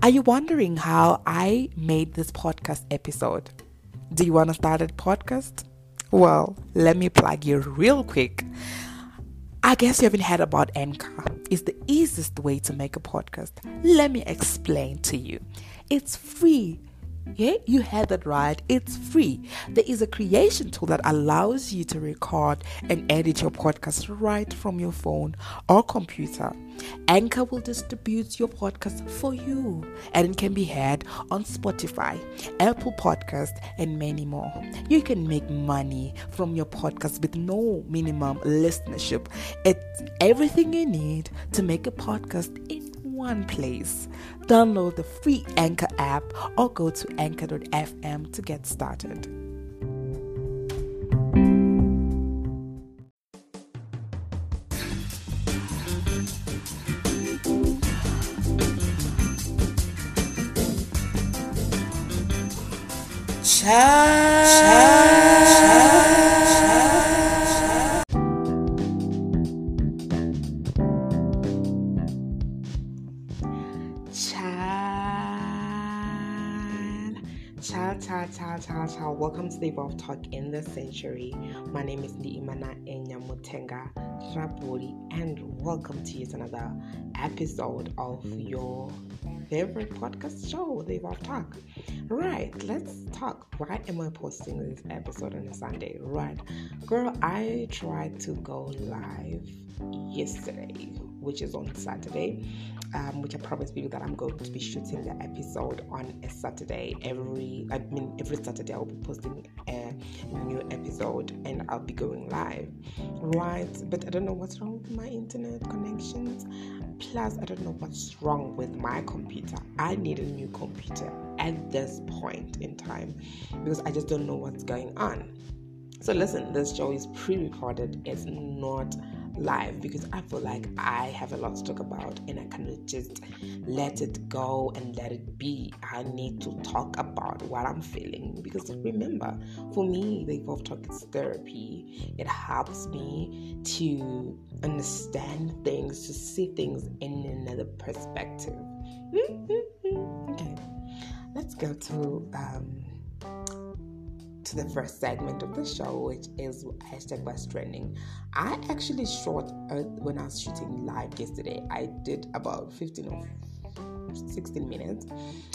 Are you wondering how I made this podcast episode? Do you want to start a podcast? Well, let me plug you real quick. I guess you haven't heard about Anchor. It's the easiest way to make a podcast. Let me explain to you. It's free yeah, you heard that right. It's free. There is a creation tool that allows you to record and edit your podcast right from your phone or computer. Anchor will distribute your podcast for you and it can be heard on Spotify, Apple Podcast, and many more. You can make money from your podcast with no minimum listenership. It's everything you need to make a podcast in one place. Download the free Anchor app or go to anchor.fm to get started. Cha, Welcome to the Evolve Talk in the Century. My name is Ndiimana Enyamutenga Raburi, and welcome to yet another episode of your favorite podcast show, the Evolve Talk. Right, let's talk. Why am I posting this episode on a Sunday? Right, girl, I tried to go live yesterday, which is on Saturday um, which I promised people that I'm going to be shooting the episode on a Saturday. Every I mean every Saturday I'll be posting a new episode and I'll be going live. Right, but I don't know what's wrong with my internet connections. Plus, I don't know what's wrong with my computer. I need a new computer at this point in time because I just don't know what's going on. So listen, this show is pre-recorded. It's not live because I feel like I have a lot to talk about and I cannot just let it go and let it be. I need to talk about what I'm feeling because remember, for me, the Evolve Talk is therapy. It helps me to understand things, to see things in another perspective. okay, let's go to. Um, to the first segment of the show, which is hashtag West Trending. I actually shot uh, when I was shooting live yesterday. I did about 15 or 16 minutes.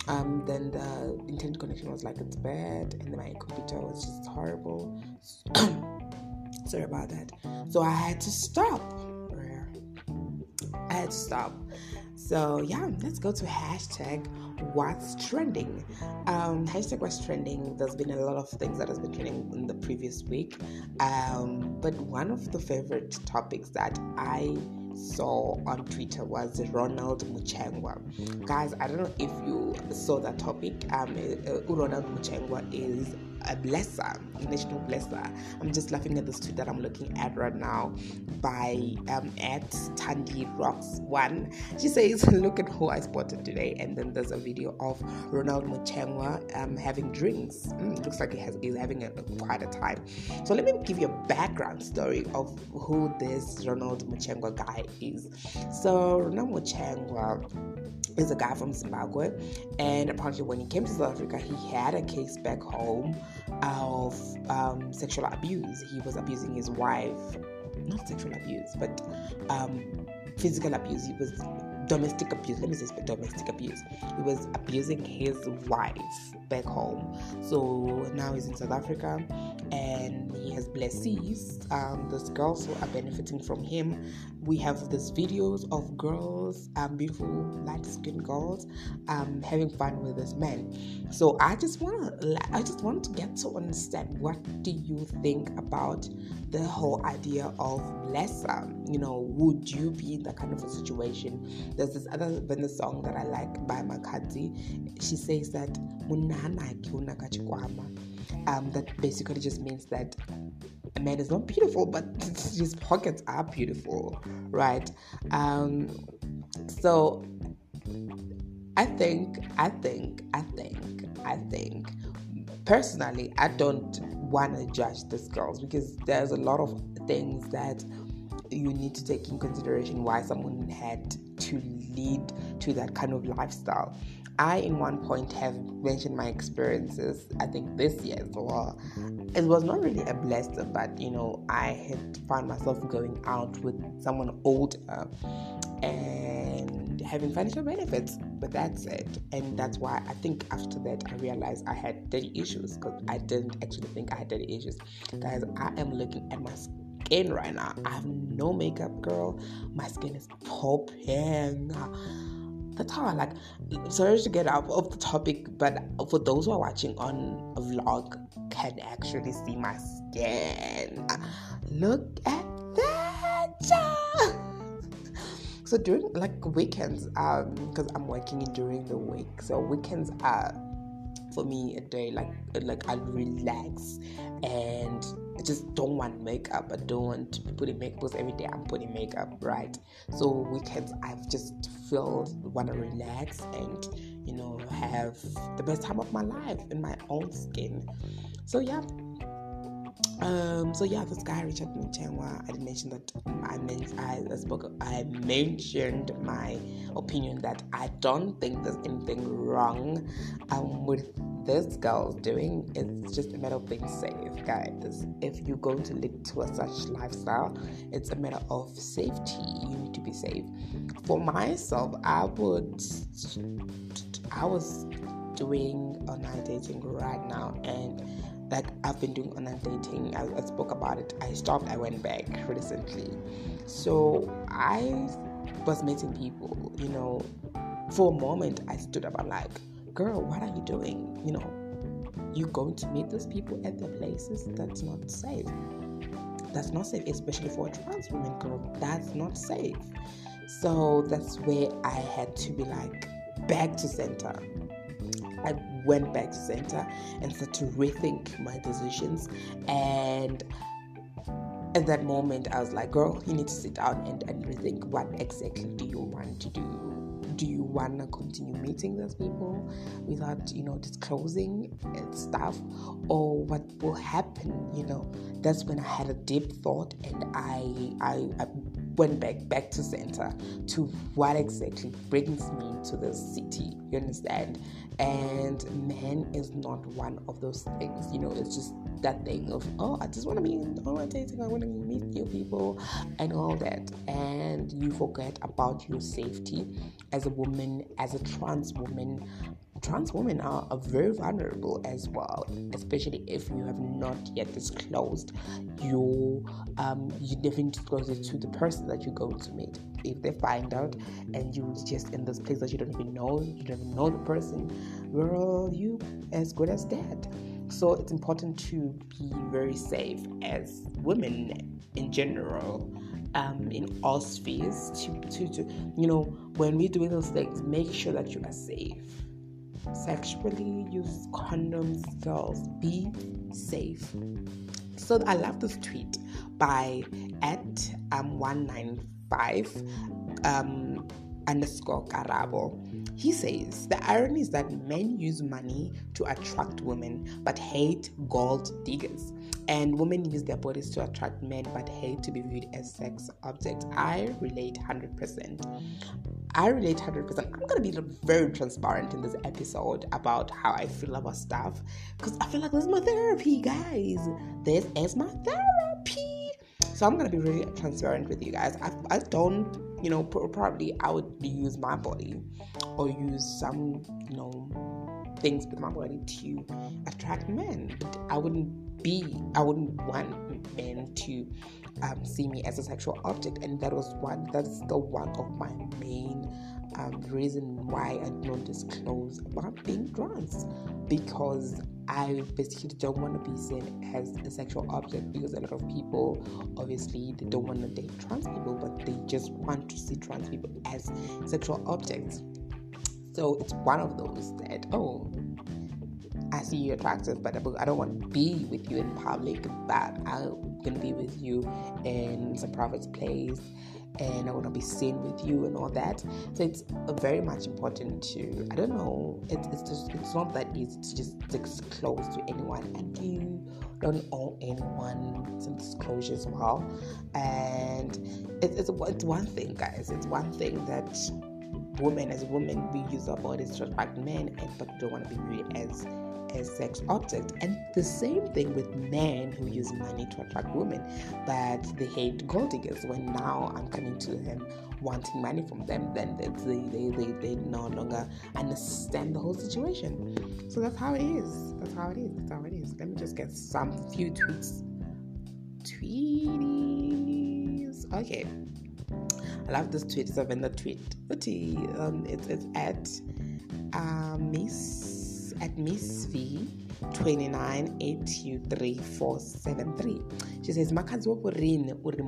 Um, then the internet connection was like it's bad, and my computer was just horrible. Sorry about that. So I had to stop. I had to stop. So yeah, let's go to hashtag what's trending. Um, hashtag what's trending. There's been a lot of things that has been trending in the previous week, um, but one of the favorite topics that I saw on Twitter was Ronald Muchengwa. Guys, I don't know if you saw that topic. Um, uh, Ronald Muchengwa is a blesser, national blesser. I'm just laughing at this tweet that I'm looking at right now by um, at Tandy Rocks One. She says, "Look at who I spotted today," and then there's a video of Ronald Muchengwa um, having drinks. Mm, looks like he has, he's having a, quite a time. So let me give you a background story of who this Ronald Muchengwa guy is. So Ronald Muchengwa is a guy from Zimbabwe, and apparently when he came to South Africa, he had a case back home of um, sexual abuse. He was abusing his wife, not sexual abuse, but um, physical abuse. He was domestic abuse. Let me say domestic abuse. He was abusing his wife back home. So now he's in South Africa and he has blessees. Um, those girls who are benefiting from him. We have these videos of girls, um, beautiful light skinned girls, um, having fun with this man. So I just want to, I just want to get to understand what do you think about the whole idea of blesser? You know, would you be in that kind of a situation? There's this other Venda song that I like by Makhadzi. She says that um, that basically just means that a man is not beautiful, but his pockets are beautiful, right? Um, so I think, I think, I think, I think, personally, I don't want to judge these girls because there's a lot of things that you need to take in consideration why someone had to lead to that kind of lifestyle. I, in one point, have mentioned my experiences, I think this year as well. It was not really a blessing, but you know, I had found myself going out with someone older and having financial benefits, but that's it. And that's why I think after that, I realized I had daddy issues because I didn't actually think I had daddy issues. Guys, I am looking at my skin right now. I have no makeup, girl. My skin is popping that's how I like. Sorry to get out of the topic, but for those who are watching on a vlog, can actually see my skin. Look at that. so during like weekends, um, because I'm working during the week, so weekends are for me a day like like I relax and just don't want makeup. I don't want to be putting makeup because every day I'm putting makeup, right? So weekends I've just feel want to relax and you know have the best time of my life in my own skin. So yeah. Um, so yeah, this guy Richard Muchengwa, I mentioned that I meant I, spoke I mentioned my opinion that I don't think there's anything wrong um, with this girl's doing. It's just a matter of being safe guys. If you're going to lead to a such lifestyle it's a matter of safety. You need to be safe. For myself i would i was doing online dating right now and like I've been doing online dating. I, I, spoke about it. I stopped. I went back recently. So I was meeting people. You know, for a moment I stood up. I'm like, girl, what are you doing? You know, you going to meet those people at the places that's not safe. That's not safe, especially for a trans woman, girl. That's not safe. So that's where I had to be like back to center. I went back to center and started to rethink my decisions. And at that moment, I was like, girl, you need to sit down and, and rethink what exactly do you want to do. Do you want to continue meeting those people without you know disclosing and stuff? Or what will happen? You know that's when i had a deep thought and i i, I went back back to center to what exactly brings me to the city you understand? And man is not one of those things you know it's just that thing of oh i just want to be online dating i want to meet new people and all that. And you forget about your safety as a woman as a trans woman trans women are, are very vulnerable as well, especially if you have not yet disclosed your um you never disclose it to the person that you're going to meet. If they find out and you're just in this place that you don't even know, you don't even know the person, well, you as good as dead. So it's important to be very safe as women in general. Um, in all spheres to, to, to you know when we're doing those things make sure that you are safe sexually use condoms girls be safe. So i love this tweet by at um 195 um underscore karabo he says the irony is that men use money to attract women but hate gold diggers and women use their bodies to attract men but hate to be viewed as sex objects. I relate 100%. I relate 100%. I'm to be very transparent in this episode about how I feel about stuff because I feel like this is my therapy, guys. This is my therapy. So I'm to be really transparent with you guys. I, I don't, you know, probably I would use my body or use some, you know, things with my body to attract men. But I wouldn't be, I wouldn't want men to um, see me as a sexual object, and that was one. That's the one of my main um, reason why I don't disclose about being trans because I basically don't want to be seen as a sexual object because a lot of people obviously they don't want to date trans people but they just want to see trans people as sexual objects. So it's one of those that oh I see you attractive, but I don't want to be with you in public. But I'm gonna be with you in some private place, and I want to be seen with you and all that. So it's uh, very much important to I don't know. It's it's just it's not that easy to just disclose to anyone, and you don't owe anyone some disclosure as well. And it's it's, it's one thing, guys. It's one thing that women as women we use our bodies to attract men, and but we don't want to be viewed as as sex object. And the same thing with men who use money to attract women, but they hate gold diggers. When now I'm coming to them wanting money from them, then they, they, they, they no longer understand the whole situation. So that's how it is. That's how it is. That's how it is. Let me just get some few tweets. Tweeties. Okay. I love this tweet. It's a Venda tweet. Um, it's, it's at uh, Miss at Miss V 298U3473. She says, Makazi wa vurimi uri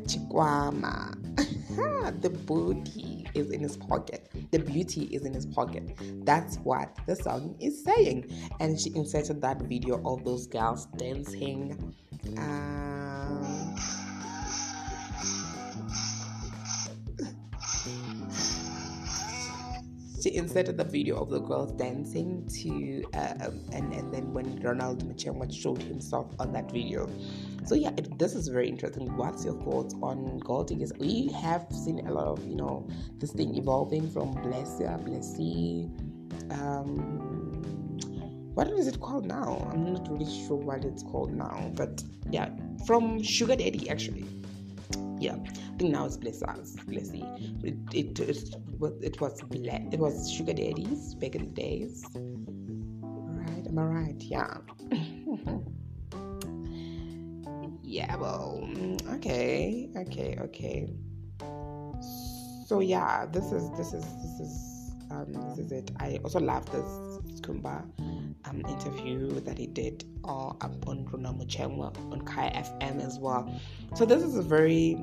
chikwama. the booty is in his pocket. The beauty is in his pocket. That's what the song is saying. And she inserted that video of those girls dancing. Um, she inserted the video of the girls dancing to, uh, um, and and then when Ronald Muchengwa showed himself on that video. So yeah, it, this is very interesting. What's your thoughts on gold diggers? We have seen a lot of you know this thing evolving from Blessia, Blessy. Um, what is it called now? I'm not really sure what it's called now, but yeah, from Sugar Daddy actually yeah. I think now it's blessers blessy it, it, it, it was it was sugar daddies back in the days. Right am i right? Yeah. Yeah well okay okay okay. So yeah this is this is this is um, this is it. I also love this Skhumba um, interview that he did uh, up on Runa Muchengwa on Kaya FM as well. So this is a very,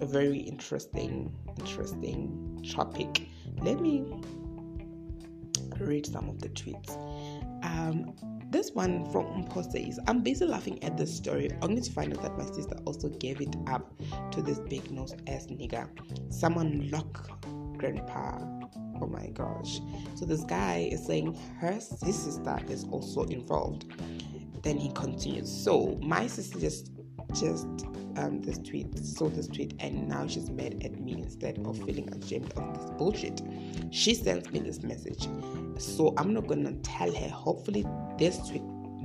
a very interesting, interesting topic. Let me read some of the tweets. Um, this one from Mpo says, I'm busy laughing at this story, only to find out that my sister also gave it up to this big nose ass nigga. Someone lock grandpa Oh my gosh. So this guy is saying her his sister is also involved. Then he continues. So my sister just just um, this tweet saw this tweet and now she's mad at me instead of feeling ashamed of this bullshit. She sends me this message. So I'm not gonna tell her. Hopefully this tweet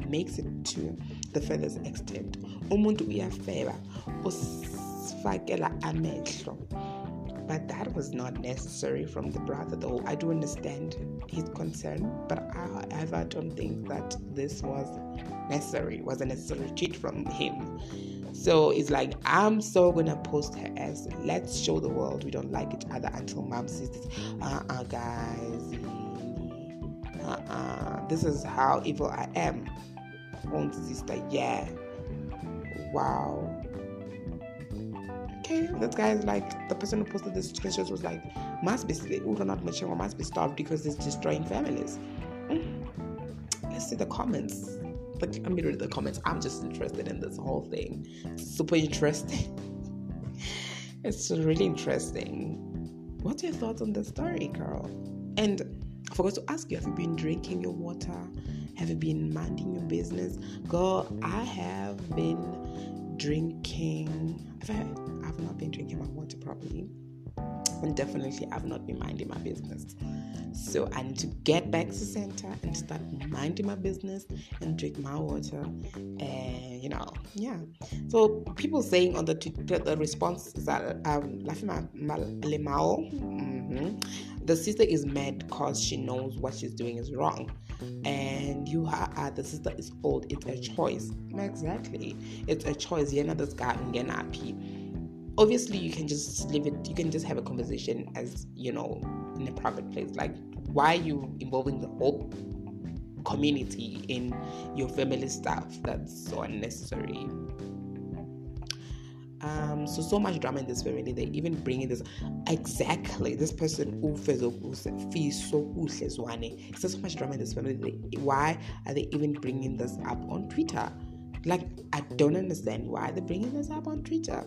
makes it to the furthest extent. Umuntu uyafeba usifakela amehlo but that was not necessary from the brother, though. I do understand his concern, but I, don't think that this was necessary, It was a necessary cheat from him. So it's like, I'm so gonna post her as let's show the world we don't like each other until mom sees this. Uh uh, guys. Uh uh. This is how evil I am. Own sister, yeah. Wow okay, this guy is like the person who posted this screenshot was like, must be not mature, must be starved because it's destroying families. Mm. Let's see the comments. Like, let me read the comments. I'm just interested in this whole thing. Super interesting. it's really interesting. What's your thoughts on the story, girl? And I forgot to ask you, have you been drinking your water? Have you been minding your business? Girl, I have been drinking. I've not been drinking my water properly. And definitely, I've not been minding my business. So, I need to get back to center and start minding my business and drink my water. And, you know, yeah. So, people saying on the Twitter, the response is that, um, mm-hmm. the sister is mad because she knows what she's doing is wrong and you are the sister is old it's a choice exactly it's a choice you're not this guy You're not happy obviously you can just leave it you can just have a conversation as you know in a private place. Like why are you involving the whole community in your family stuff? That's so unnecessary. Um so so much drama in this family. They even bring in this exactly this person who feels so there's so much drama in this family. They, why are they even bringing this up on twitter? Like I don't understand why they're bringing this up on Twitter.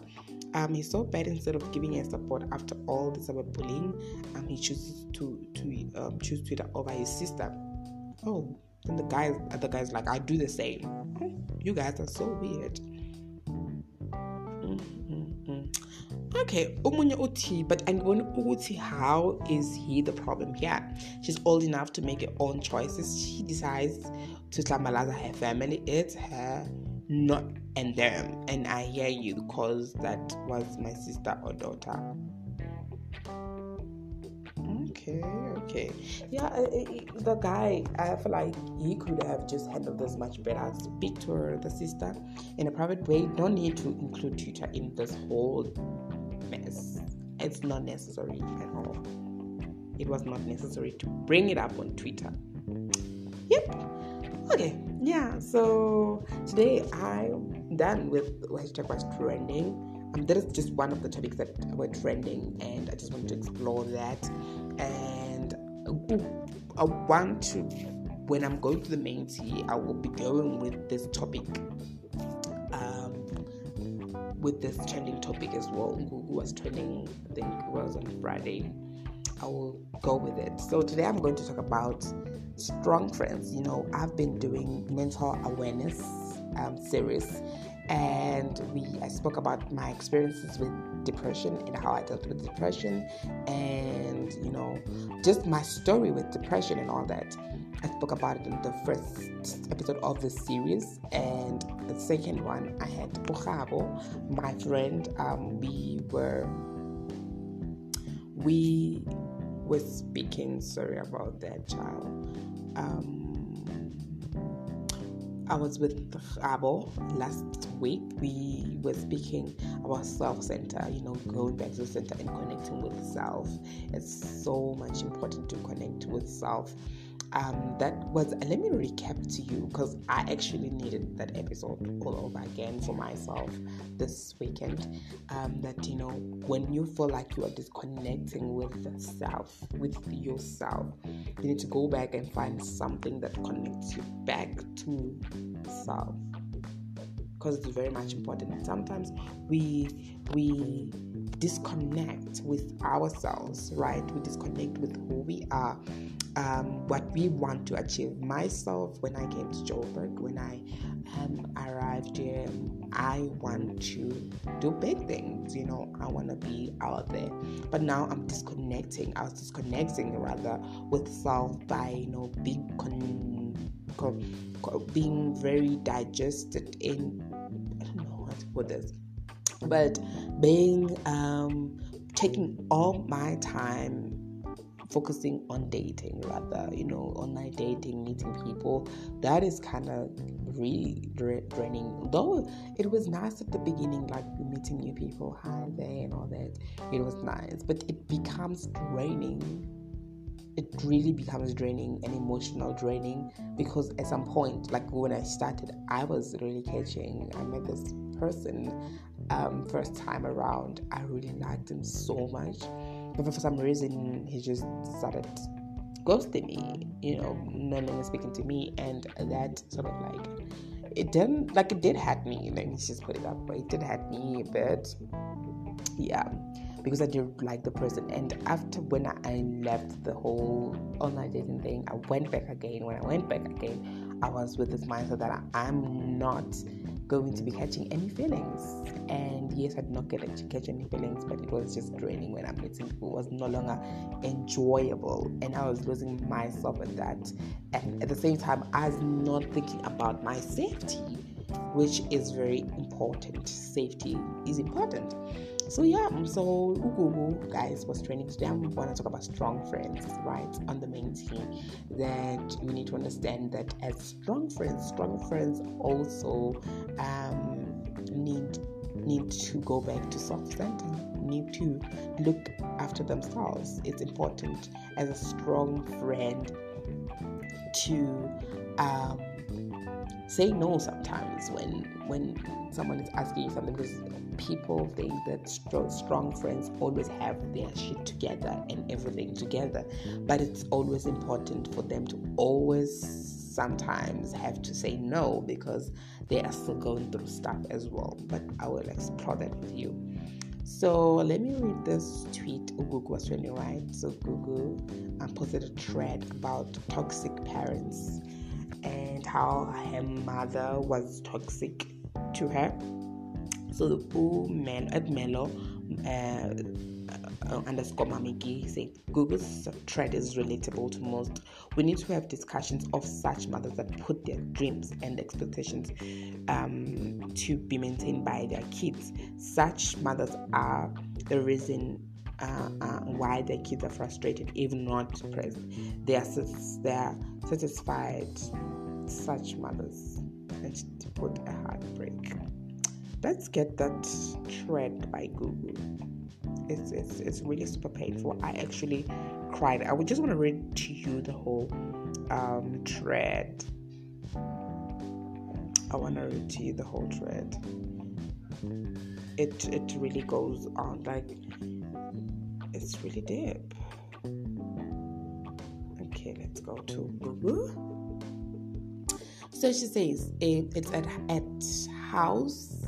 Um, he's so bad. Instead of giving her support after all this about bullying, um, he chooses to to um, choose Twitter over his sister. Oh, and the guys, the guy's like, I do the same. You guys are so weird. Mm-hmm. Okay, umunye uthi, but andiboni ukuthi how is he the problem here? She's old enough to make her own choices. She decides to slamalaza her family. It's her not and them. And I hear you because that was my sister or daughter. Okay, okay. Yeah, the guy, I feel like he could have just handled this much better. Speak to her, the sister, in a private way. No need to include Twitter in this whole mess. It's not necessary at all. It was not necessary to bring it up on Twitter. Yep. Okay, yeah, so today I'm done with hashtag was trending. Um, that is just one of the topics that were trending, and I just want to explore that. And I want to, when I'm going to the main tea, I will be going with this topic, um, with this trending topic as well. Gugu was trending, I think it was on Friday. I will go with it. So today I'm going to talk about strong friends. You know, I've been doing mental awareness um, series, and we I spoke about my experiences with depression and how I dealt with depression, and you know, just my story with depression and all that. I spoke about it in the first episode of the series, and the second one I had Bukhabo, my friend. Um, we were we were speaking. Sorry about that, child. Um, I was with Abo last week. We were speaking about self center, you know, going back to the center and connecting with self. It's so much important to connect with self um, that was let me recap to you because I actually needed that episode all over again for myself this weekend. Um, that you know, when you feel like you are disconnecting with self, with yourself, you need to go back and find something that connects you back to self because it's very much important. Sometimes we we disconnect with ourselves, right? We disconnect with who we are um, what we want to achieve. Myself, when I came to Joburg, when I um, arrived here, I want to do big things. You know, I want to be out there. But now I'm disconnecting. I was disconnecting rather with self by you know being con- con- being very digested in. I don't know how to put this, but being um, taking all my time focusing on dating rather you know online dating meeting people. That is kind of really draining. Though it was nice at the beginning like meeting new people hi there and all that it was nice. But it becomes draining. It really becomes draining and emotional draining because at some point like when i started i was really catching i met this person um, first time around. I really liked him so much but for some reason, he just started ghosting me, you know, no longer speaking to me, and that sort of like it didn't like it did hurt me. Let me just put it up, but it did hurt me a bit. Yeah, because I did like the person. And after when I left the whole online dating thing, I went back again. When I went back again, I was with this mindset that I'm not going to be catching any feelings. And yes, I did not get to catch any feelings, but it was just draining when I'm meeting people. It was no longer enjoyable, and I was losing myself at that. And at the same time, I was not thinking about my safety, which is very important. Safety is important. So yeah, so Ugugu guys was training today. I'm going to talk about strong friends, right, on the main team. That we need to understand that as strong friends, strong friends also um, need need to go back to self-center, need to look after themselves. It's important as a strong friend to um, say no sometimes when when someone is asking you something because people think that strong friends always have their shit together and everything together but it's always important for them to always sometimes have to say no because they are still going through stuff as well. But I will explore that with you. So let me read this tweet Gugu was really right. So Gugu um, posted a thread about toxic parents and how her mother was toxic to her. So the poor man at Melo uh, uh, underscore Mamiki say Gugu's thread is relatable to most. We need to have discussions of such mothers that put their dreams and expectations um, to be maintained by their kids. Such mothers are the reason uh, uh, why their kids are frustrated, even not present. They are, they are satisfied. Such mothers and to put a heartbreak. Let's get that thread by Gugu it's, it's, it's really super painful. I actually cried. I would just want to read to you the whole um, thread. I want to read to you the whole thread. It it really goes on like it's really deep. Okay, let's go to Gugu. So she says it, it's at at house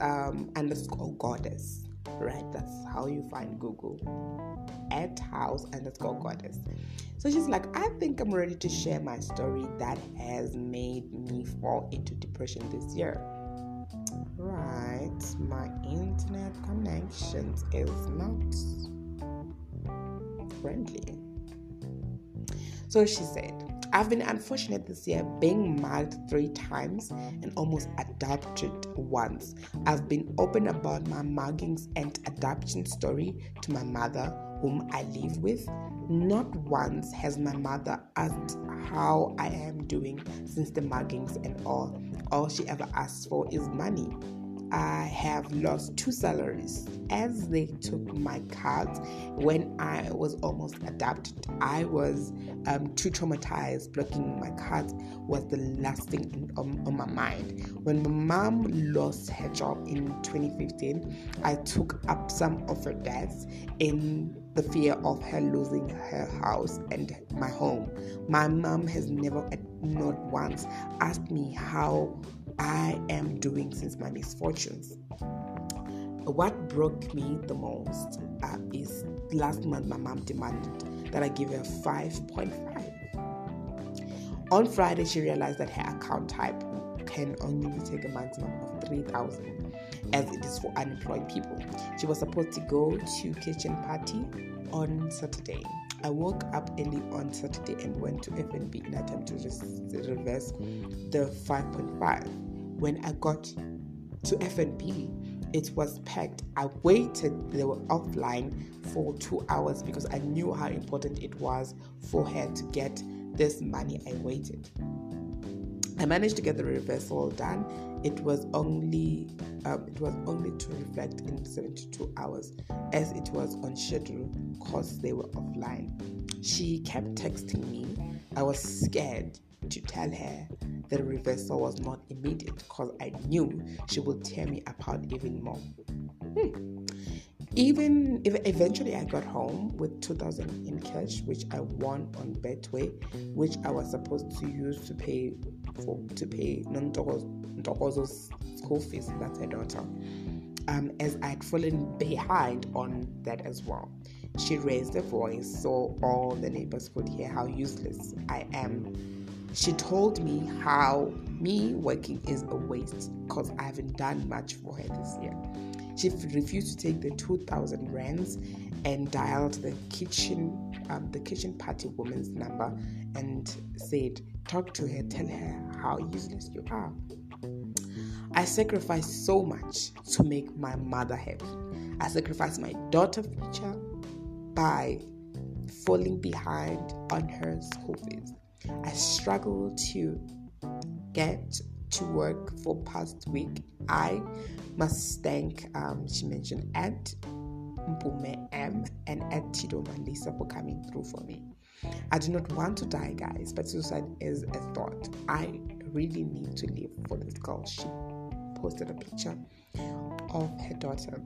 um, underscore goddess right? That's how you find Gugu at house underscore goddess. So she's like, I think I'm ready to share my story that has made me fall into depression this year. Right, my internet connections is not friendly. So she said, I've been unfortunate this year, being married three times and almost adopted once. I've been open about my muggings and adoption story to my mother, whom I live with. Not once has my mother asked how I am doing since the muggings and all. All she ever asks for is money. I have lost two salaries as they took my cards when I was almost adopted. I was um, too traumatized. Blocking my cards was the last thing on, on my mind. When my mom lost her job in 2015, I took up some of her debts in the fear of her losing her house and my home. My mom has never, not once, asked me how I am doing since my misfortunes. What broke me the most uh, is last month my mom demanded that I give her 5.5. On Friday, she realized that her account type can only take a maximum of 3,000 as it is for unemployed people. She was supposed to go to kitchen party on Saturday. I woke up early on Saturday and went to FNB in attempt to reverse the 5.5. When I got to FNB, it was packed. I waited, they were offline for two hours because I knew how important it was for her to get this money. I waited. I managed to get the reversal done. It was only um, it was only to reflect in 72 hours as it was on schedule because they were offline. She kept texting me. I was scared to tell her the reversal was not immediate because I knew she would tear me apart even more. Hmm. Even if eventually I got home with 2000 in cash, which I won on Betway, which I was supposed to use to pay for to pay Ntokozo's school fees. That's her daughter. Um, as I'd fallen behind on that as well. She raised her voice so all the neighbors could hear how useless I am she told me how me working is a waste because I haven't done much for her this year. She refused to take the 2,000 rands and dialed the kitchen um, the kitchen party woman's number and said, "Talk to her, tell her how useless you are." I sacrificed so much to make my mother happy. I sacrificed my daughter' future by falling behind on her school fees. I struggled to get to work for past week. I must thank, um, she mentioned, at Mpume M and at Tito Malisa for coming through for me. I do not want to die, guys, but suicide is a thought. I really need to live for this girl. She posted a picture of her daughter.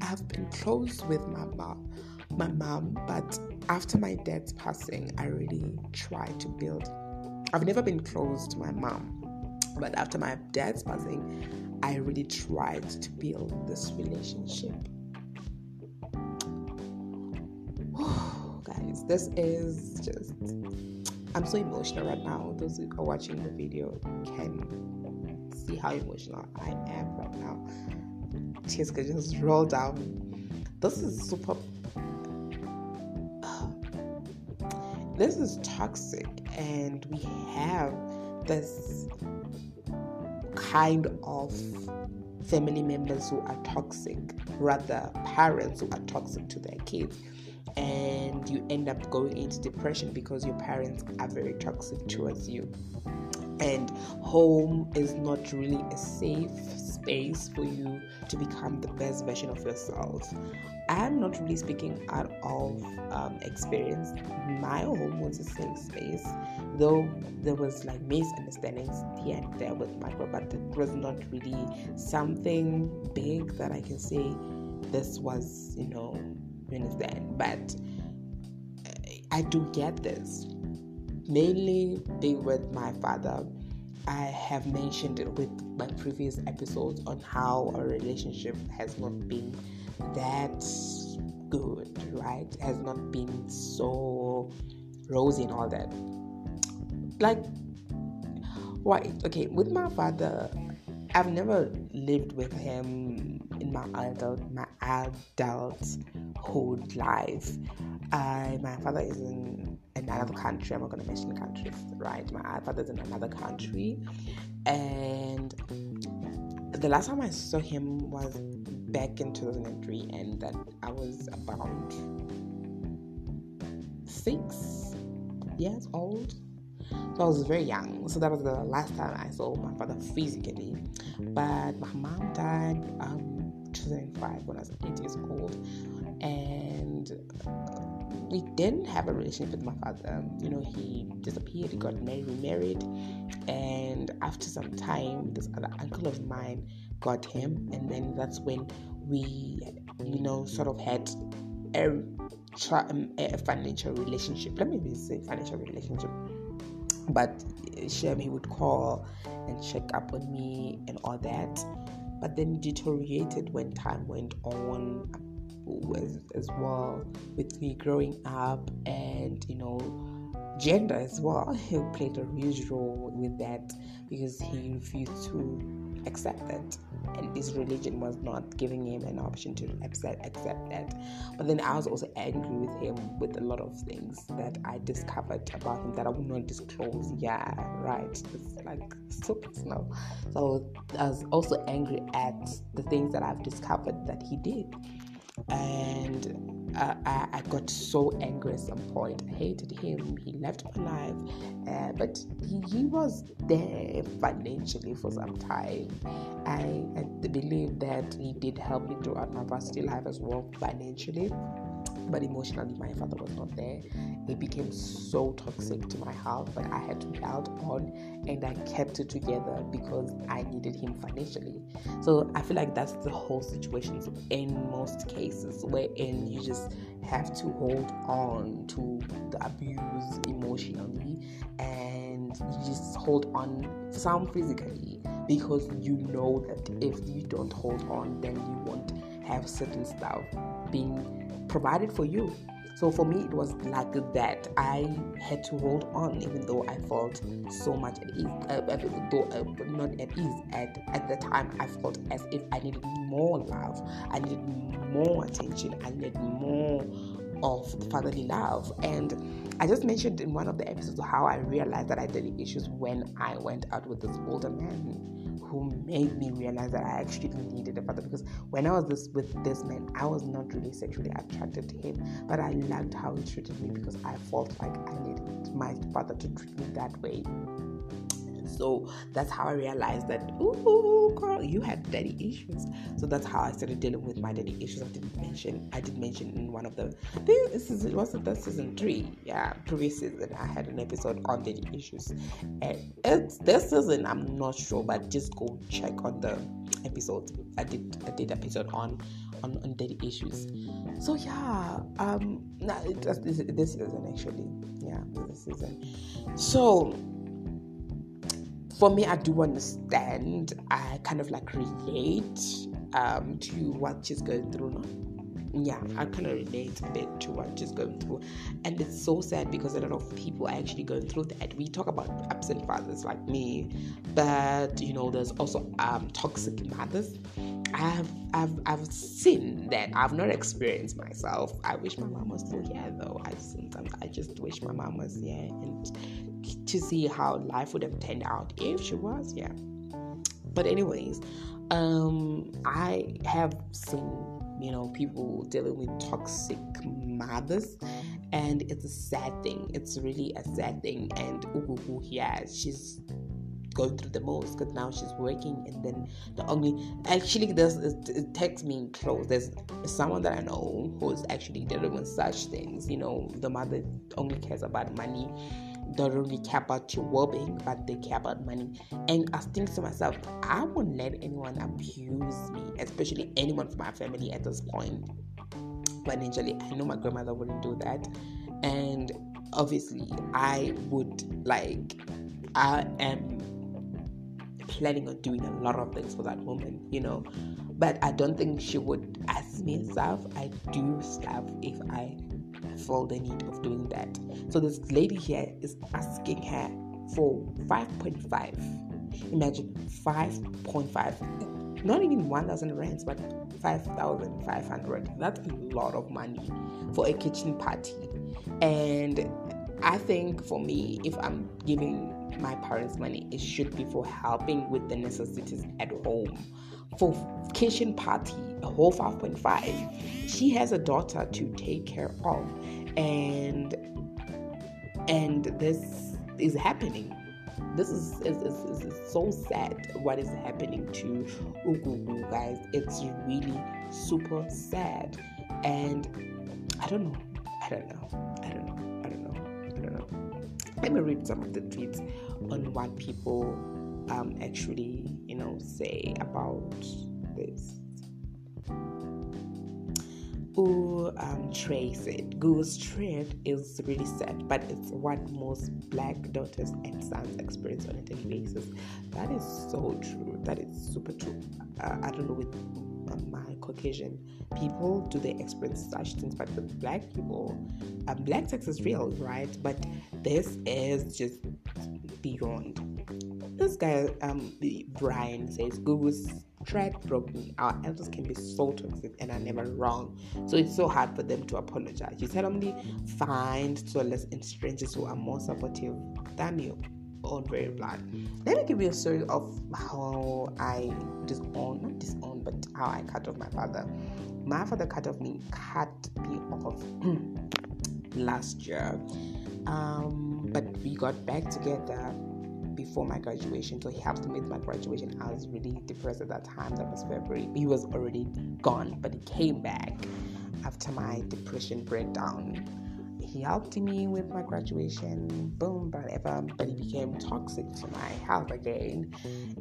I've been close with my mom, my mom, but after my dad's passing, I really tried to build I've never been close to my mom, but after my dad's passing, I really tried to build this relationship. Guys, this is just. I'm so emotional right now. Those who are watching the video can see how emotional I am right now. Tears can just roll down. This is super this is toxic and we have this kind of family members who are toxic rather parents who are toxic to their kids and you end up going into depression because your parents are very toxic towards you and home is not really a safe space for you to become the best version of yourself. I'm not really speaking out of um, experience. My home was a safe space, though there was like misunderstandings here and there with my brother, but it was not really something big that I can say this was, you know, you understand. But uh, I do get this mainly being with my father. I have mentioned it with my previous episodes on how our relationship has not been that good, right? Has not been so rosy and all that. Like, why? Okay, with my father, I've never lived with him in my adult my adulthood life. I my father is in another country. I'm not going to mention countries, right? My father's in another country, and the last time I saw him was back in 2003, and that I was about six years old. So I was very young. So that was the last time I saw my father physically. But my mom died um 2005 when I was eight years old, and we didn't have a relationship with my father. Um, you know, he disappeared, he got married, remarried, and after some time, this other uncle of mine got him, and then that's when we, you know, sort of had a, um, a financial relationship. Let me say financial relationship, but Shem he would call and check up on me and all that, but then deteriorated when time went on as, as well with me growing up and you know gender as well. He played a huge role with that because he refused to accept that. And his religion was not giving him an option to accept accept that. But then i was also angry with him with a lot of things that i discovered about him that i would not disclose. Yeah right. It's like so personal. So i was also angry at the things that i've discovered that he did. And I, I, got so angry at some point. I hated him. He left my life, uh, but he, he, was there financially for some time. I, I believe that he did help me throughout my varsity life as well financially but emotionally my father was not there. It became so toxic to my heart but i had to be out on and i kept it together because i needed him financially. So i feel like that's the whole situation in most cases wherein you just have to hold on to the abuse emotionally and you just hold on some physically because you know that if you don't hold on then you won't have certain stuff being provided for you. So for me, it was like that. I had to hold on, even though I felt so much at ease. Uh, though uh, not at ease at at the time, I felt as if I needed more love. I needed more attention. I needed more of fatherly love. And I just mentioned in one of the episodes how I realized that I had issues when I went out with this older man who made me realize that I actually needed a father because when I was this, with this man, I was not really sexually attracted to him, but I liked how he treated me because I felt like I needed my father to treat me that way. So that's how I realized that, ooh, girl, you had daddy issues. So that's how I started dealing with my daddy issues. I didn't mention, I did mention in one of the, this is, it the season three? Yeah, previous season, I had an episode on daddy issues. And it's this season, I'm not sure, but just go check on the episode. I did, I did episode on, on, on daddy issues. So yeah, um, nah, it, this, this season actually, yeah, this season. So, for me, I do understand. I kind of like relate um, to what she's going through now yeah, I kind of relate a bit to what she's going through. And it's so sad because a lot of people are actually going through that. We talk about absent fathers like me, but you know, there's also um, toxic mothers. I've, I've, I've seen that. I've not experienced myself. I wish my mom was still here though. I sometimes I just wish my mom was here and to see how life would have turned out if she was yeah But anyways, um, I have seen you know, people dealing with toxic mothers. And it's a sad thing. It's really a sad thing. And Ugugu, yeah, she's going through the most because now she's working and then the only actually there's it, takes me in close there's someone that i know who's actually dealing with such things you know the mother only cares about money don't really care about your well-being, but they care about money. And I think to myself, I won't let anyone abuse me, especially anyone from my family at this point. Financially, I know my grandmother wouldn't do that, and obviously, I would like. I am planning on doing a lot of things for that woman, you know. But I don't think she would ask me stuff. I do stuff if I feel the need of doing that. So this lady here is asking her for 5.5. Imagine 5.5. Not even 1,000 rands, but 5,500. That's a lot of money for a kitchen party. And I think for me, if I'm giving my parents money, it should be for helping with the necessities at home. For kitchen party, a whole 5.5. She has a daughter to take care of and and this is happening. This is, is, is, is, so sad what is happening to Ugugu guys. It's really super sad. And I don't know I don't know I don't know. I don't know. I don't know let me read some of the tweets on what people um, actually you know say about this who um, trace it. Gugu's trend is really sad, but it's what most black daughters and sons experience on a daily basis. That is so true. That is super true. Uh, I don't know with my Caucasian people, do they experience such things? But with black people, um, black tax is real, right? But this is just beyond. This guy, um, Brian says Gugu's tried broken. Our elders can be so toxic and are never wrong. So it's so hard for them to apologize. You only find solace in strangers who are more supportive than you own very blood. Let me give you a story of how I disown, not disown, but how I cut off my father. My father cut off me, cut me off last year. Um, but we got back together before my graduation, so he helped me with my graduation. I was really depressed at that time. That was February. He was already gone, but he came back after my depression breakdown. He helped me with my graduation, boom, whatever, but he became toxic to my health again.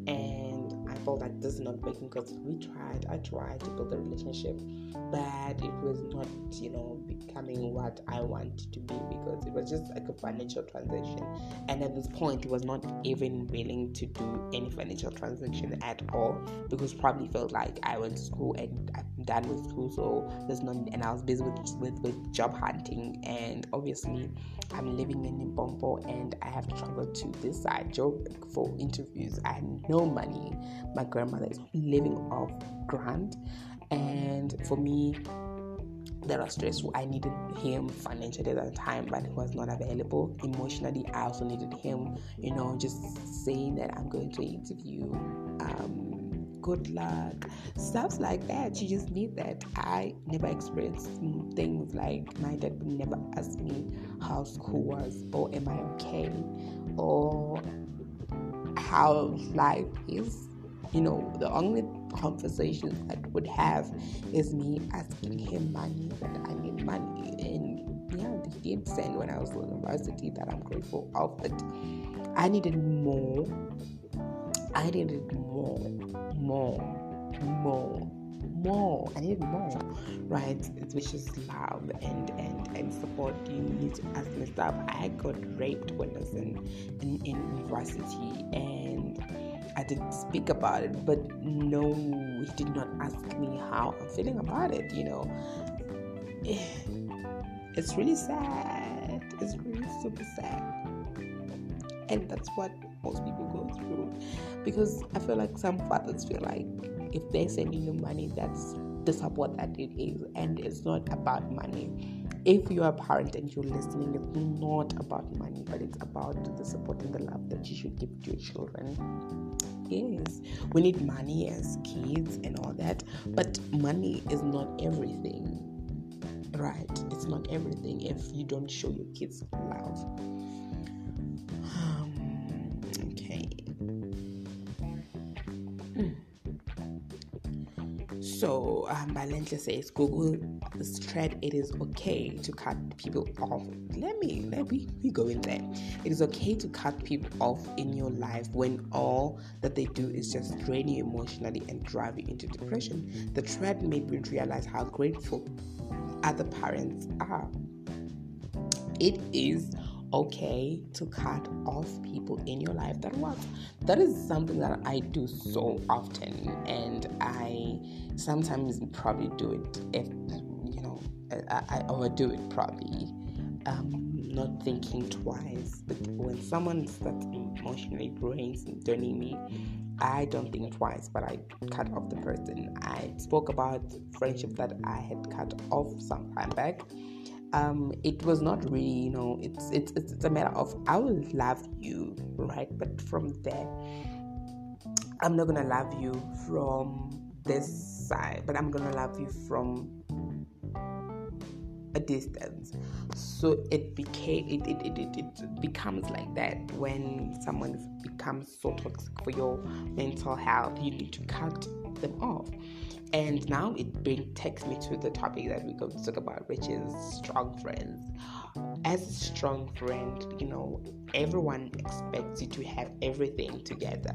And felt like this is not working because we tried, I tried to build a relationship, but it was not, you know, becoming what I wanted to be because it was just like a financial transaction. And at this point, he was not even willing to do any financial transaction at all because probably felt like I went to school and I'm done with school, so there's no, and I was busy with, with, with job hunting. And obviously, I'm living in Limpopo and I have to travel to this side, job for interviews. I had no money my grandmother is living off grant and for me there are stressful. I needed him financially at that time, but he was not available. Emotionally, I also needed him, you know, just saying that I'm going to interview. Um, good luck, stuff like that. You just need that. I never experienced things like my dad would never ask me how school was, or am I okay, or how life is you know, the only conversations I would have is me asking him money that I need money. And yeah, he did send when I was in university that I'm grateful of. But I needed more. I needed more, more, more, more. I need more, right? Which is love and and and support. You need to ask stuff. I got raped when I was in, in, in university and Did speak about it, but no, he did not ask me how I'm feeling about it, you know. It's really sad. It's really super sad. And that's what most people go through. Because I feel like some fathers feel like if they're sending you money, that's the support that it is. And it's not about money. If you're a parent and you're listening, it's not about money, but it's about the support and the love that you should give to your children. Yes, we need money as kids and all that, but money is not everything, right? It's not everything if you don't show your kids love. Balentle says Gugu this thread. It is okay to cut people off. Let me let me, me go in there. It is okay to cut people off in your life when all that they do is just drain you emotionally and drive you into depression. The thread made me realize how grateful other parents are. It is okay to cut off people in your life that what that is something that i do so often and i sometimes probably do it if you know i, I overdo it probably um, not thinking twice. But when someone starts emotionally drains and draining me i don't think twice but i cut off the person. I spoke about friendship that i had cut off some time back um, it was not really, you know, it's, it's it's a matter of I will love you, right? But from there, I'm not gonna love you from this side, but I'm gonna love you from a distance. So it became it it, it, it, it becomes like that when someone becomes so toxic for your mental health. You need to cut them off. And now it bring, takes me to the topic that we're going to talk about, which is strong friends. As a strong friend, you know, everyone expects you to have everything together.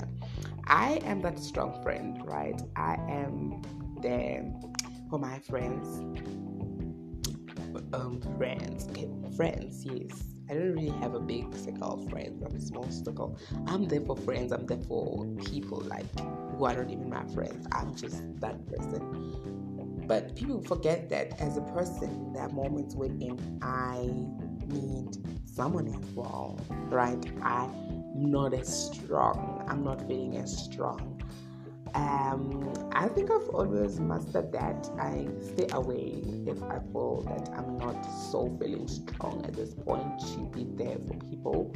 I am that strong friend, right? I am there for my friends. Um, friends, okay, friends, yes. I don't really have a big circle of friends. I'm a small circle. I'm there for friends. I'm there for people like who are not even my friends. I'm just that person. But people forget that as a person, there are moments when I need someone well, right? I'm not as strong. I'm not feeling as strong. Um, I think I've always mastered that. I stay away if I feel that I'm not so feeling strong at this point to be there for people.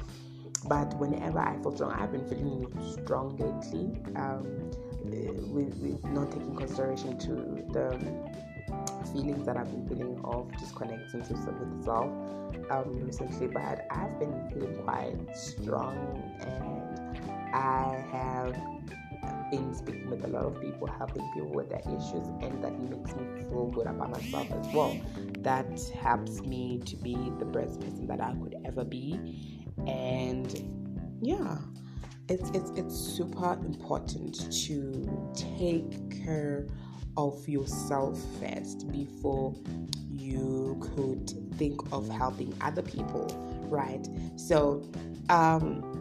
But whenever I feel strong, I've been feeling strong lately. Um, with, with not taking consideration to the feelings that I've been feeling of disconnecting to with self um, recently. But I've been feeling quite strong, and I have been speaking with a lot of people, helping people with their issues, and that makes me feel good about myself as well. That helps me to be the best person that I could ever be, and yeah, it's it's it's super important to take care of yourself first before you could think of helping other people, right? So, um,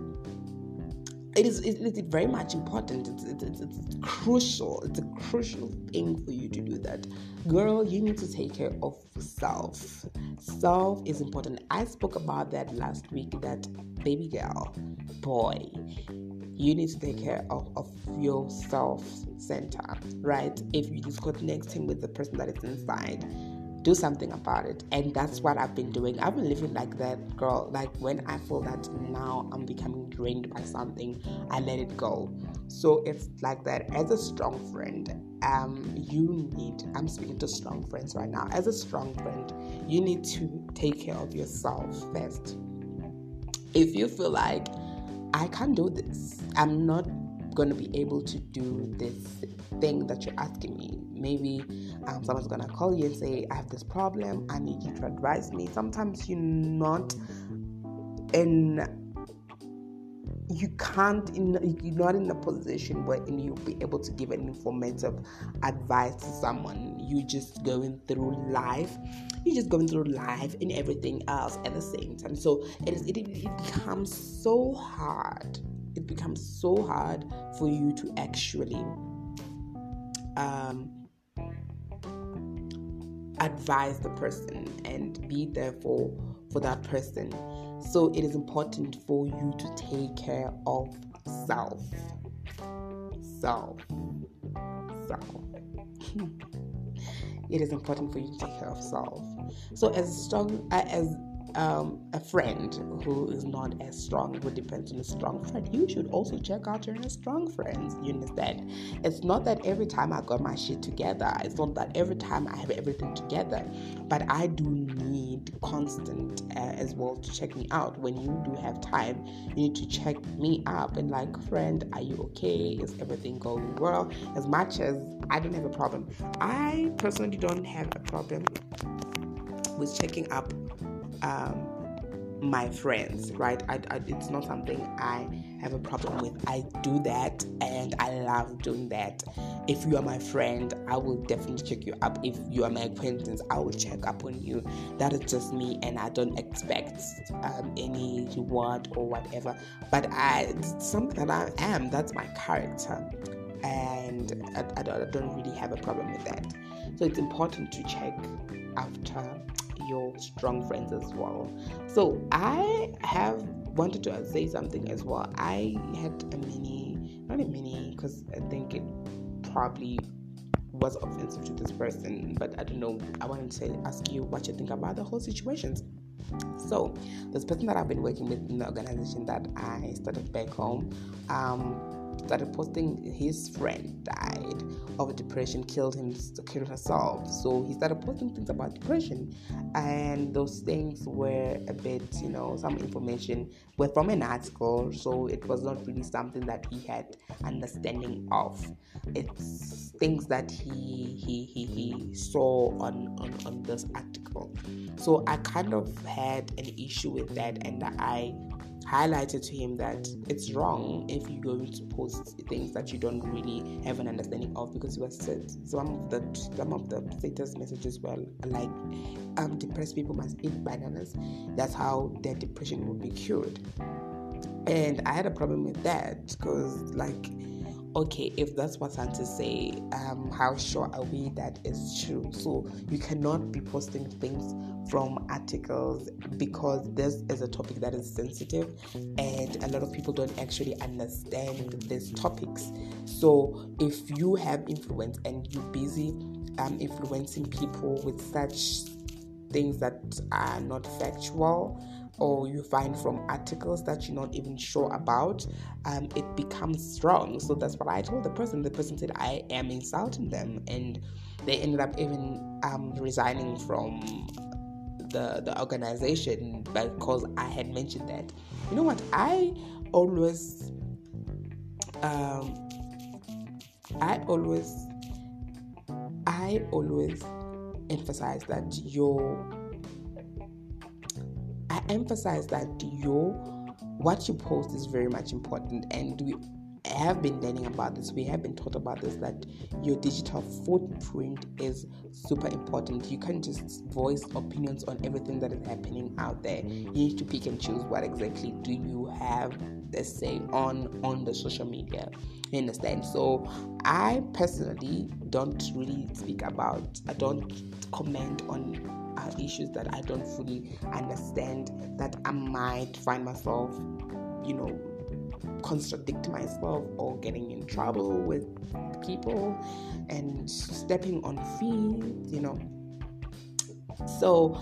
it is it is very much important. It's, it's, it's, it's crucial. It's a crucial thing for you to do that. Girl, you need to take care of self. Self is important. I spoke about that last week that baby girl, boy, you need to take care of, of your self center, right? If you disconnecting with the person that is inside, do something about it. And that's what I've been doing. I've been living like that, girl. Like when I feel that now I'm becoming drained by something, I let it go. So it's like that. As a strong friend, um, you need, I'm speaking to strong friends right now. As a strong friend, you need to take care of yourself first. If you feel like I can't do this, I'm not going to be able to do this thing that you're asking me. Maybe um, someone's to call you and say, I have this problem, I need you to advise me. Sometimes you're not in you can't in, you're not in a position where you'll be able to give an informative advice to someone. You're just going through life. You're just going through life and everything else at the same time. So it, is, it, it becomes so hard. It becomes so hard for you to actually um, advise the person and be there for for that person so it is important for you to take care of self. Self. Self. it is important for you to take care of self. So as strong as um, a friend who is not as strong, who depends on a strong friend, you should also check out your strong friends. You understand? It's not that every time I got my shit together, it's not that every time I have everything together, but I do need constant uh, as well to check me out. When you do have time, you need to check me up and like, friend, are you okay? Is everything going well? As much as I don't have a problem, I personally don't have a problem with checking up um, my friends, right? I, I, it's not something I have a problem with. I do that and I love doing that. If you are my friend, I will definitely check you up. If you are my acquaintance, I will check up on you. That is just me, and I don't expect um, any reward or whatever. But I, it's something that I am. That's my character, and I, I, I don't really have a problem with that. So it's important to check after your strong friends as well. So I have wanted to say something as well. I had a mini, not a mini, because I think it probably was offensive to this person, but I don't know. I wanted to ask you what you think about the whole situations. So, this person that I've been working with in the organization that I started back home, um, started posting his friend died of depression, killed him, killed herself. So he started posting things about depression, and those things were a bit, you know, some information were from an article, so it was not really something that he had understanding of. It's things that he he he, he saw on, on on this article. So I kind of had an issue with that, and I highlighted to him that it's wrong if you're going to post things that you don't really have an understanding of because was said some of the some of the status messages were like um, depressed people must eat bananas that's how their depression will be cured and i had a problem with that because like okay, if that's what scientists say, um, how sure are we that is true? So you cannot be posting things from articles because this is a topic that is sensitive and a lot of people don't actually understand these topics. So if you have influence and you're busy um, influencing people with such things that are not factual, or you find from articles that you're not even sure about, um, it becomes strong. So that's what I told the person. The person said I am insulting them, and they ended up even um, resigning from the the organization because I had mentioned that. You know what? I always, um, I always, I always emphasize that your I emphasize that your what you post is very much important and we have been learning about this we have been taught about this that your digital footprint is super important. You can't just voice opinions on everything that is happening out there. You need to pick and choose what exactly do you have the say on on the social media. You understand? So i personally don't really speak about i don't comment on are issues that I don't fully understand, that I might find myself, you know, contradict myself or getting in trouble with people and stepping on feet, you know. So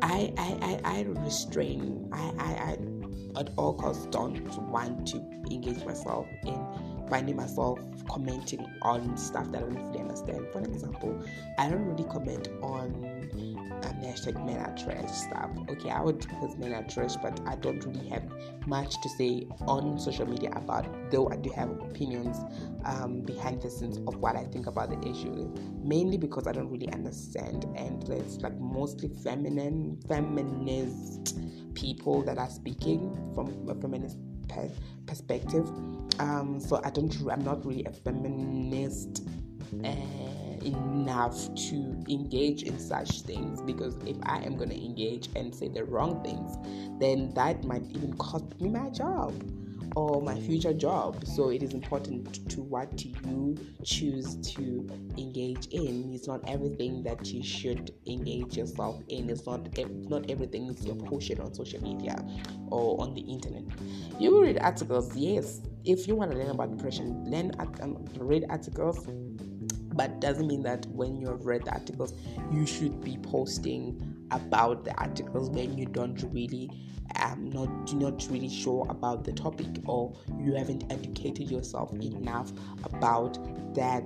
I I, I, I restrain. I, I, I at all costs don't want to engage myself in finding myself commenting on stuff that I don't fully understand. For example, I don't really comment on um, hashtag men are trash stuff. Okay, I would post men are trash, but I don't really have much to say on social media about though I do have opinions um, behind the scenes of what I think about the issue. Mainly because I don't really understand, and it's like mostly feminine, feminist people that are speaking from a feminist per- perspective. Um, so I don't. I'm not really a feminist. Uh, enough to engage in such things because if I am going to engage and say the wrong things, then that might even cost me my job or my future job. So it is important to what you choose to engage in. It's not everything that you should engage yourself in. It's not not everything is your portion on social media or on the internet. You read articles, yes. If you want to learn about depression, learn um, read articles but doesn't mean that when you have read the articles you should be posting about the articles when you don't really um not do not really sure about the topic or you haven't educated yourself enough about that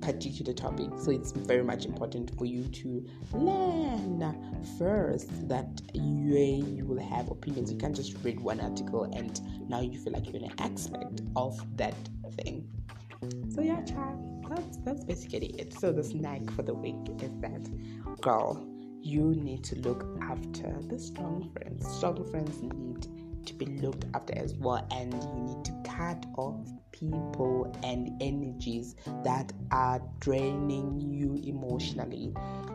particular topic. So it's very much important for you to learn first that you, you will have opinions you can't just read one article and now you feel like you're an expert of that thing. So yeah child that's that's basically it. So the snack for the week is that girl, you need to look after the strong friends. Strong friends need to be looked after as well, and you need to cut off people and energies that are draining you emotionally.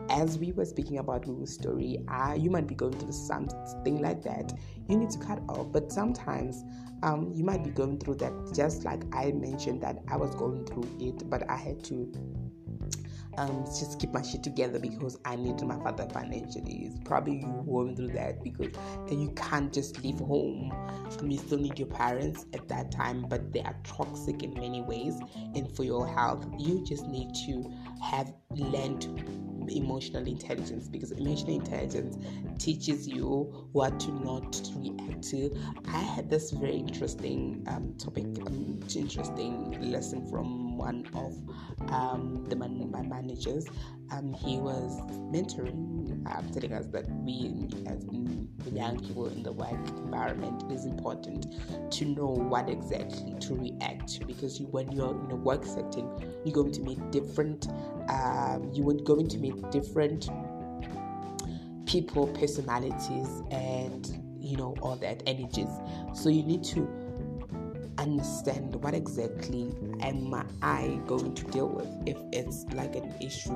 As we were speaking about Lulu's story, uh, you might be going through something like that. You need to cut off, but sometimes um, you might be going through that just like I mentioned that I was going through it, but I had to um, just keep my shit together because I need my father financially. It's probably you going through that because you can't just leave home. You still need your parents at that time, but they are toxic in many ways. And for your health, you just need to have learned emotional intelligence because emotional intelligence teaches you what to not react to. I had this very interesting um, topic, um, interesting lesson from one of um, the man- my managers. Um, he was mentoring, um, telling us that we, as young people in the work environment, it is important to know what exactly to react to because you, when you're in a work setting, you're going to meet different. Um, you are going to meet different people, personalities, and you know all that energies. So you need to understand what exactly am I going to deal with if it's like an issue.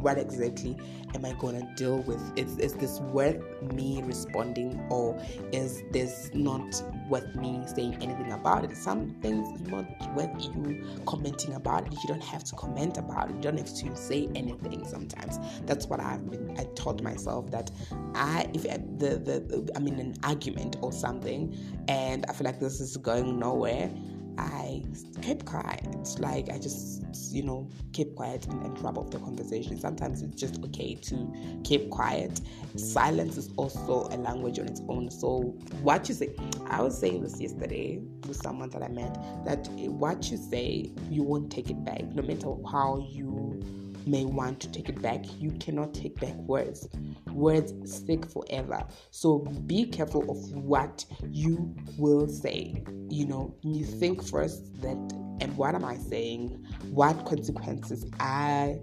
What exactly am I going to deal with? Is, is this worth me responding or is this not worth me saying anything about it? Some things not worth you commenting about it. You don't have to comment about it. You don't have to say anything sometimes. That's what I've been, I taught myself that I, if uh, the, the, I'm in an argument or something and I feel like this is going nowhere, I keep quiet. Like I just, you know, keep quiet and, and wrap up the conversation. Sometimes it's just okay to keep quiet. Silence is also a language on its own. So what you say, I was saying this yesterday with someone that I met that what you say, you won't take it back, no matter how you may want to take it back, you cannot take back words. Words stick forever. So be careful of what you will say. You know, you think first that, and what am I saying? What consequences are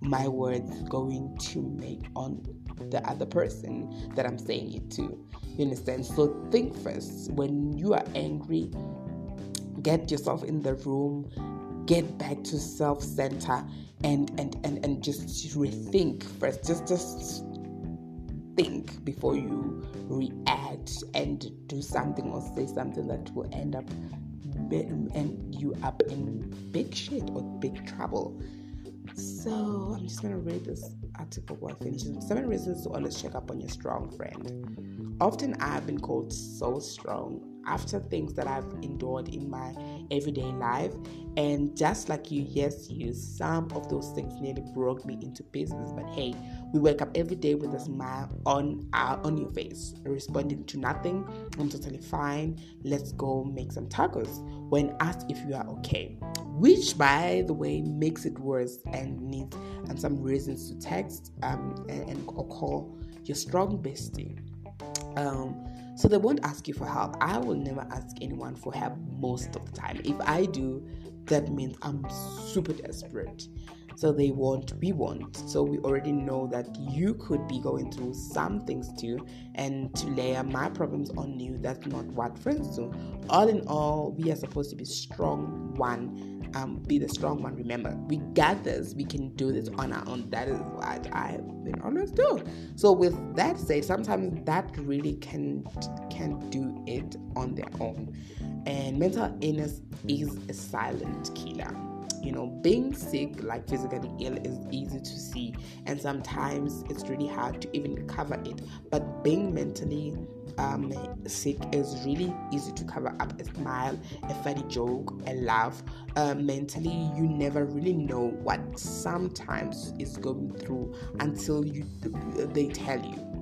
my words going to make on the other person that I'm saying it to? You understand? So think first. When you are angry, get yourself in the room get back to self center and, and and and just rethink first just just think before you react and do something or say something that will end up end you up in big shit or big trouble. So i'm just gonna read this article while finishing seven reasons to always check up on your strong friend. Often i've been called so strong after things that I've endured in my everyday life. And just like you, yes, you, some of those things nearly broke me into pieces. But hey, we wake up every day with a smile on our on your face, responding to nothing. I'm totally fine. Let's go make some tacos. When asked if you are okay, which by the way makes it worse and needs and some reasons to text um, and, and or call your strong bestie. Um, so they won't ask you for help. I will never ask anyone for help most of the time. If I do, that means I'm super desperate. So they want, we want. So we already know that you could be going through some things too. And to layer my problems on you, that's not what friends do. All in all, we are supposed to be strong one um, be the strong one. Remember, we got this. We can do this on our own. That is what I've been always do. So with that said, sometimes that really can can do it on their own. And mental illness is a silent killer. You know, being sick, like physically ill, is easy to see, and sometimes it's really hard to even cover it. But being mentally um, sick is really easy to cover up a smile, a funny joke, a laugh. Uh, mentally, you never really know what sometimes is going through until you they tell you,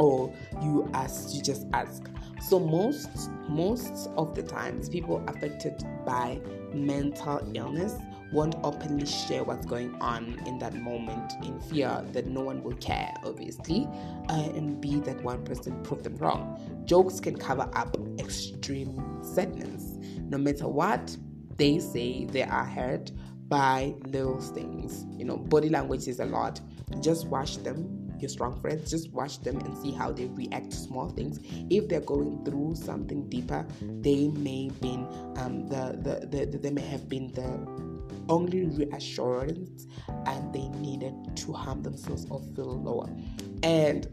or you ask. You just ask. So most most of the times, people affected by mental illness won't openly share what's going on in that moment in fear that no one will care, obviously, uh, and be that one person prove them wrong. Jokes can cover up extreme sadness. No matter what they say, they are hurt by little things. You know, body language is a lot. Just watch them your strong friends just watch them and see how they react to small things if they're going through something deeper they may been um, the, the, the, the they may have been the only reassurance and they needed to harm themselves or feel lower. And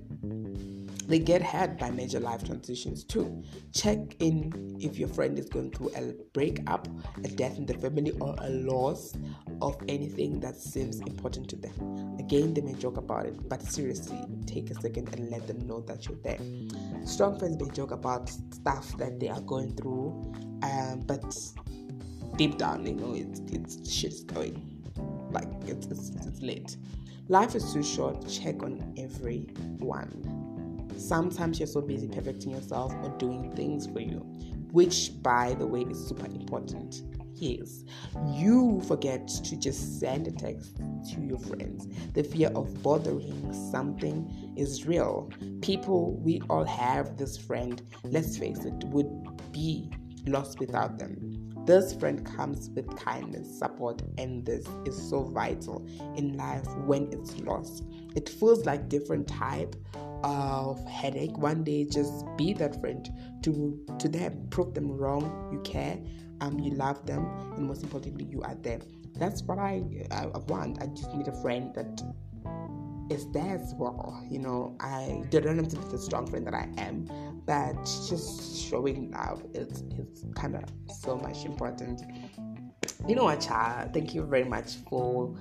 they get hurt by major life transitions too. Check in if your friend is going through a breakup, a death in the family, or a loss of anything that seems important to them. Again, they may joke about it, but seriously, take a second and let them know that you're there. Strong friends may joke about stuff that they are going through, um, but deep down, you know, it's it's shit's going. Like it's, it's it's late. Life is too short. Check on everyone. Sometimes you're so busy perfecting yourself or doing things for you, which, by the way, is super important. Yes, you forget to just send a text to your friends. The fear of bothering something is real. People, we all have this friend, let's face it, would be lost without them. This friend comes with kindness, support, and this is so vital in life when it's lost. It feels like different type of headache. One day, just be that friend to to them, prove them wrong. You care, um, you love them, and most importantly, you are there. That's what I I want. I just need a friend that is there as well. You know, I don't have to be the strong friend that I am, but just showing love is is kind of so much important. You know what, child? Thank you very much for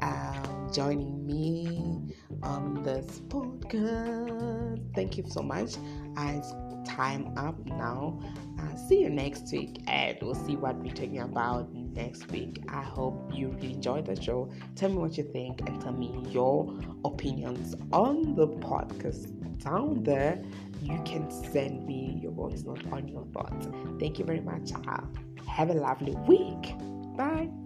um, joining me on this podcast. Thank you so much. As time up now. Uh, see you next week, and we'll see what we're talking about next week. I hope you really enjoyed the show. Tell me what you think and tell me your opinions on the podcast down there. You can send me your voice note on your thoughts. Thank you very much. Have a lovely week. Bye.